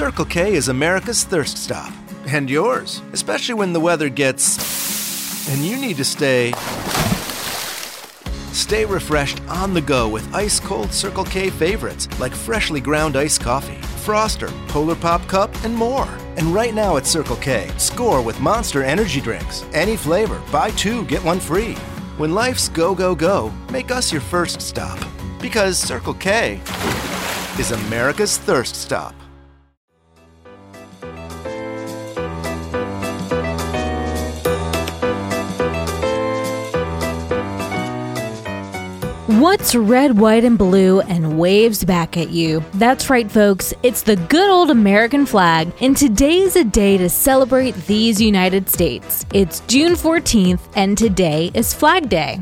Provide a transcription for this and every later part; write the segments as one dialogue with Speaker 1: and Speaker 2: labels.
Speaker 1: Circle K is America's thirst stop. And yours, especially when the weather gets. and you need to stay. Stay refreshed on the go with ice cold Circle K favorites like freshly ground iced coffee, Froster, Polar Pop Cup, and more. And right now at Circle K, score with Monster Energy Drinks. Any flavor, buy two, get one free. When life's go, go, go, make us your first stop. Because Circle K is America's thirst stop.
Speaker 2: What's red, white, and blue and waves back at you? That's right, folks. It's the good old American flag, and today's a day to celebrate these United States. It's June 14th, and today is Flag Day.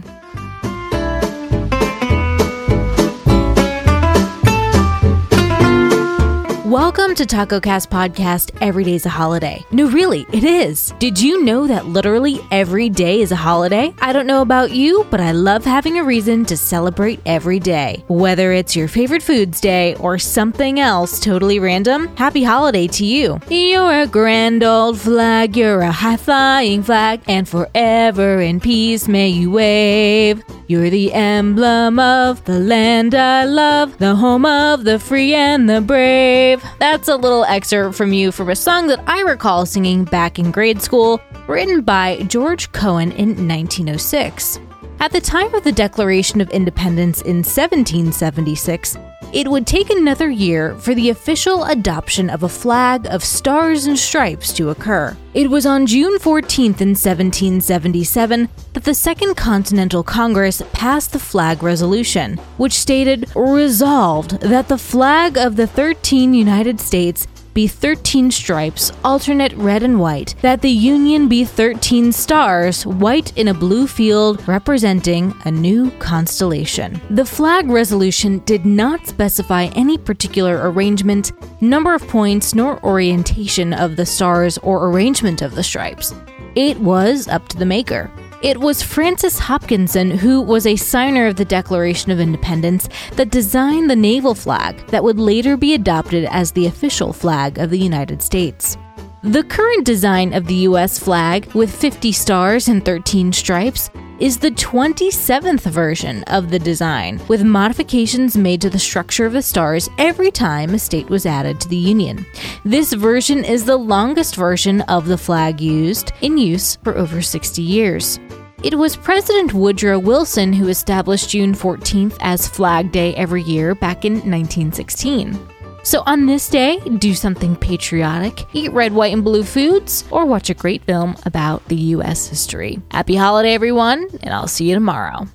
Speaker 2: Welcome to TacoCast Podcast Every Day's a Holiday. No, really, it is. Did you know that literally every day is a holiday? I don't know about you, but I love having a reason to celebrate every day. Whether it's your favorite foods day or something else totally random, happy holiday to you. You're a grand old flag, you're a high flying flag, and forever in peace may you wave. You're the emblem of the land I love, the home of the free and the brave. That's a little excerpt from you from a song that I recall singing back in grade school, written by George Cohan in 1906. At the time of the Declaration of Independence in 1776, it would take another year for the official adoption of a flag of stars and stripes to occur. It was on June 14th in 1777 that the Second Continental Congress passed the flag resolution, which stated resolved that the flag of the 13 United States be 13 stripes, alternate red and white, that the union be 13 stars, white in a blue field representing a new constellation. The flag resolution did not specify any particular arrangement, number of points, nor orientation of the stars or arrangement of the stripes. It was up to the maker. It was Francis Hopkinson, who was a signer of the Declaration of Independence, that designed the naval flag that would later be adopted as the official flag of the United States. The current design of the US flag, with 50 stars and 13 stripes, is the 27th version of the design, with modifications made to the structure of the stars every time a state was added to the Union. This version is the longest version of the flag used, in use for over 60 years. It was President Woodrow Wilson who established June 14th as Flag Day every year back in 1916. So on this day, do something patriotic, eat red, white, and blue foods, or watch a great film about the U.S. history. Happy holiday, everyone, and I'll see you tomorrow.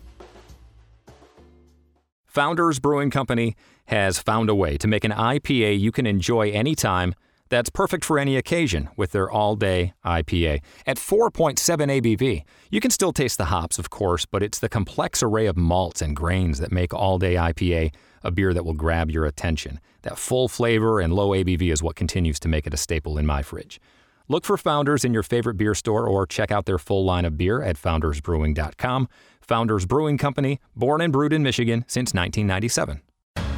Speaker 3: Founders Brewing Company has found a way to make an IPA you can enjoy anytime that's perfect for any occasion with their all day IPA. At 4.7 ABV, you can still taste the hops, of course, but it's the complex array of malts and grains that make all day IPA a beer that will grab your attention. That full flavor and low ABV is what continues to make it a staple in my fridge. Look for Founders in your favorite beer store or check out their full line of beer at foundersbrewing.com. Founders Brewing Company, born and brewed in Michigan since 1997.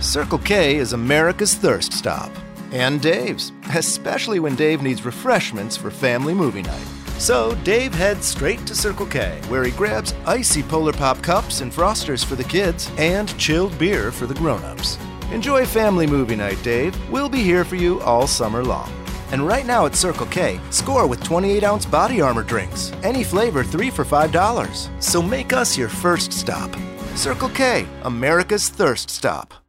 Speaker 1: Circle K is America's thirst stop. And Dave's, especially when Dave needs refreshments for family movie night. So Dave heads straight to Circle K, where he grabs icy Polar Pop cups and frosters for the kids and chilled beer for the grown-ups. Enjoy family movie night, Dave. We'll be here for you all summer long. And right now at Circle K, score with 28 ounce BodyArmor drinks. Any flavor, three for $5. So make us your first stop. Circle K, America's thirst stop.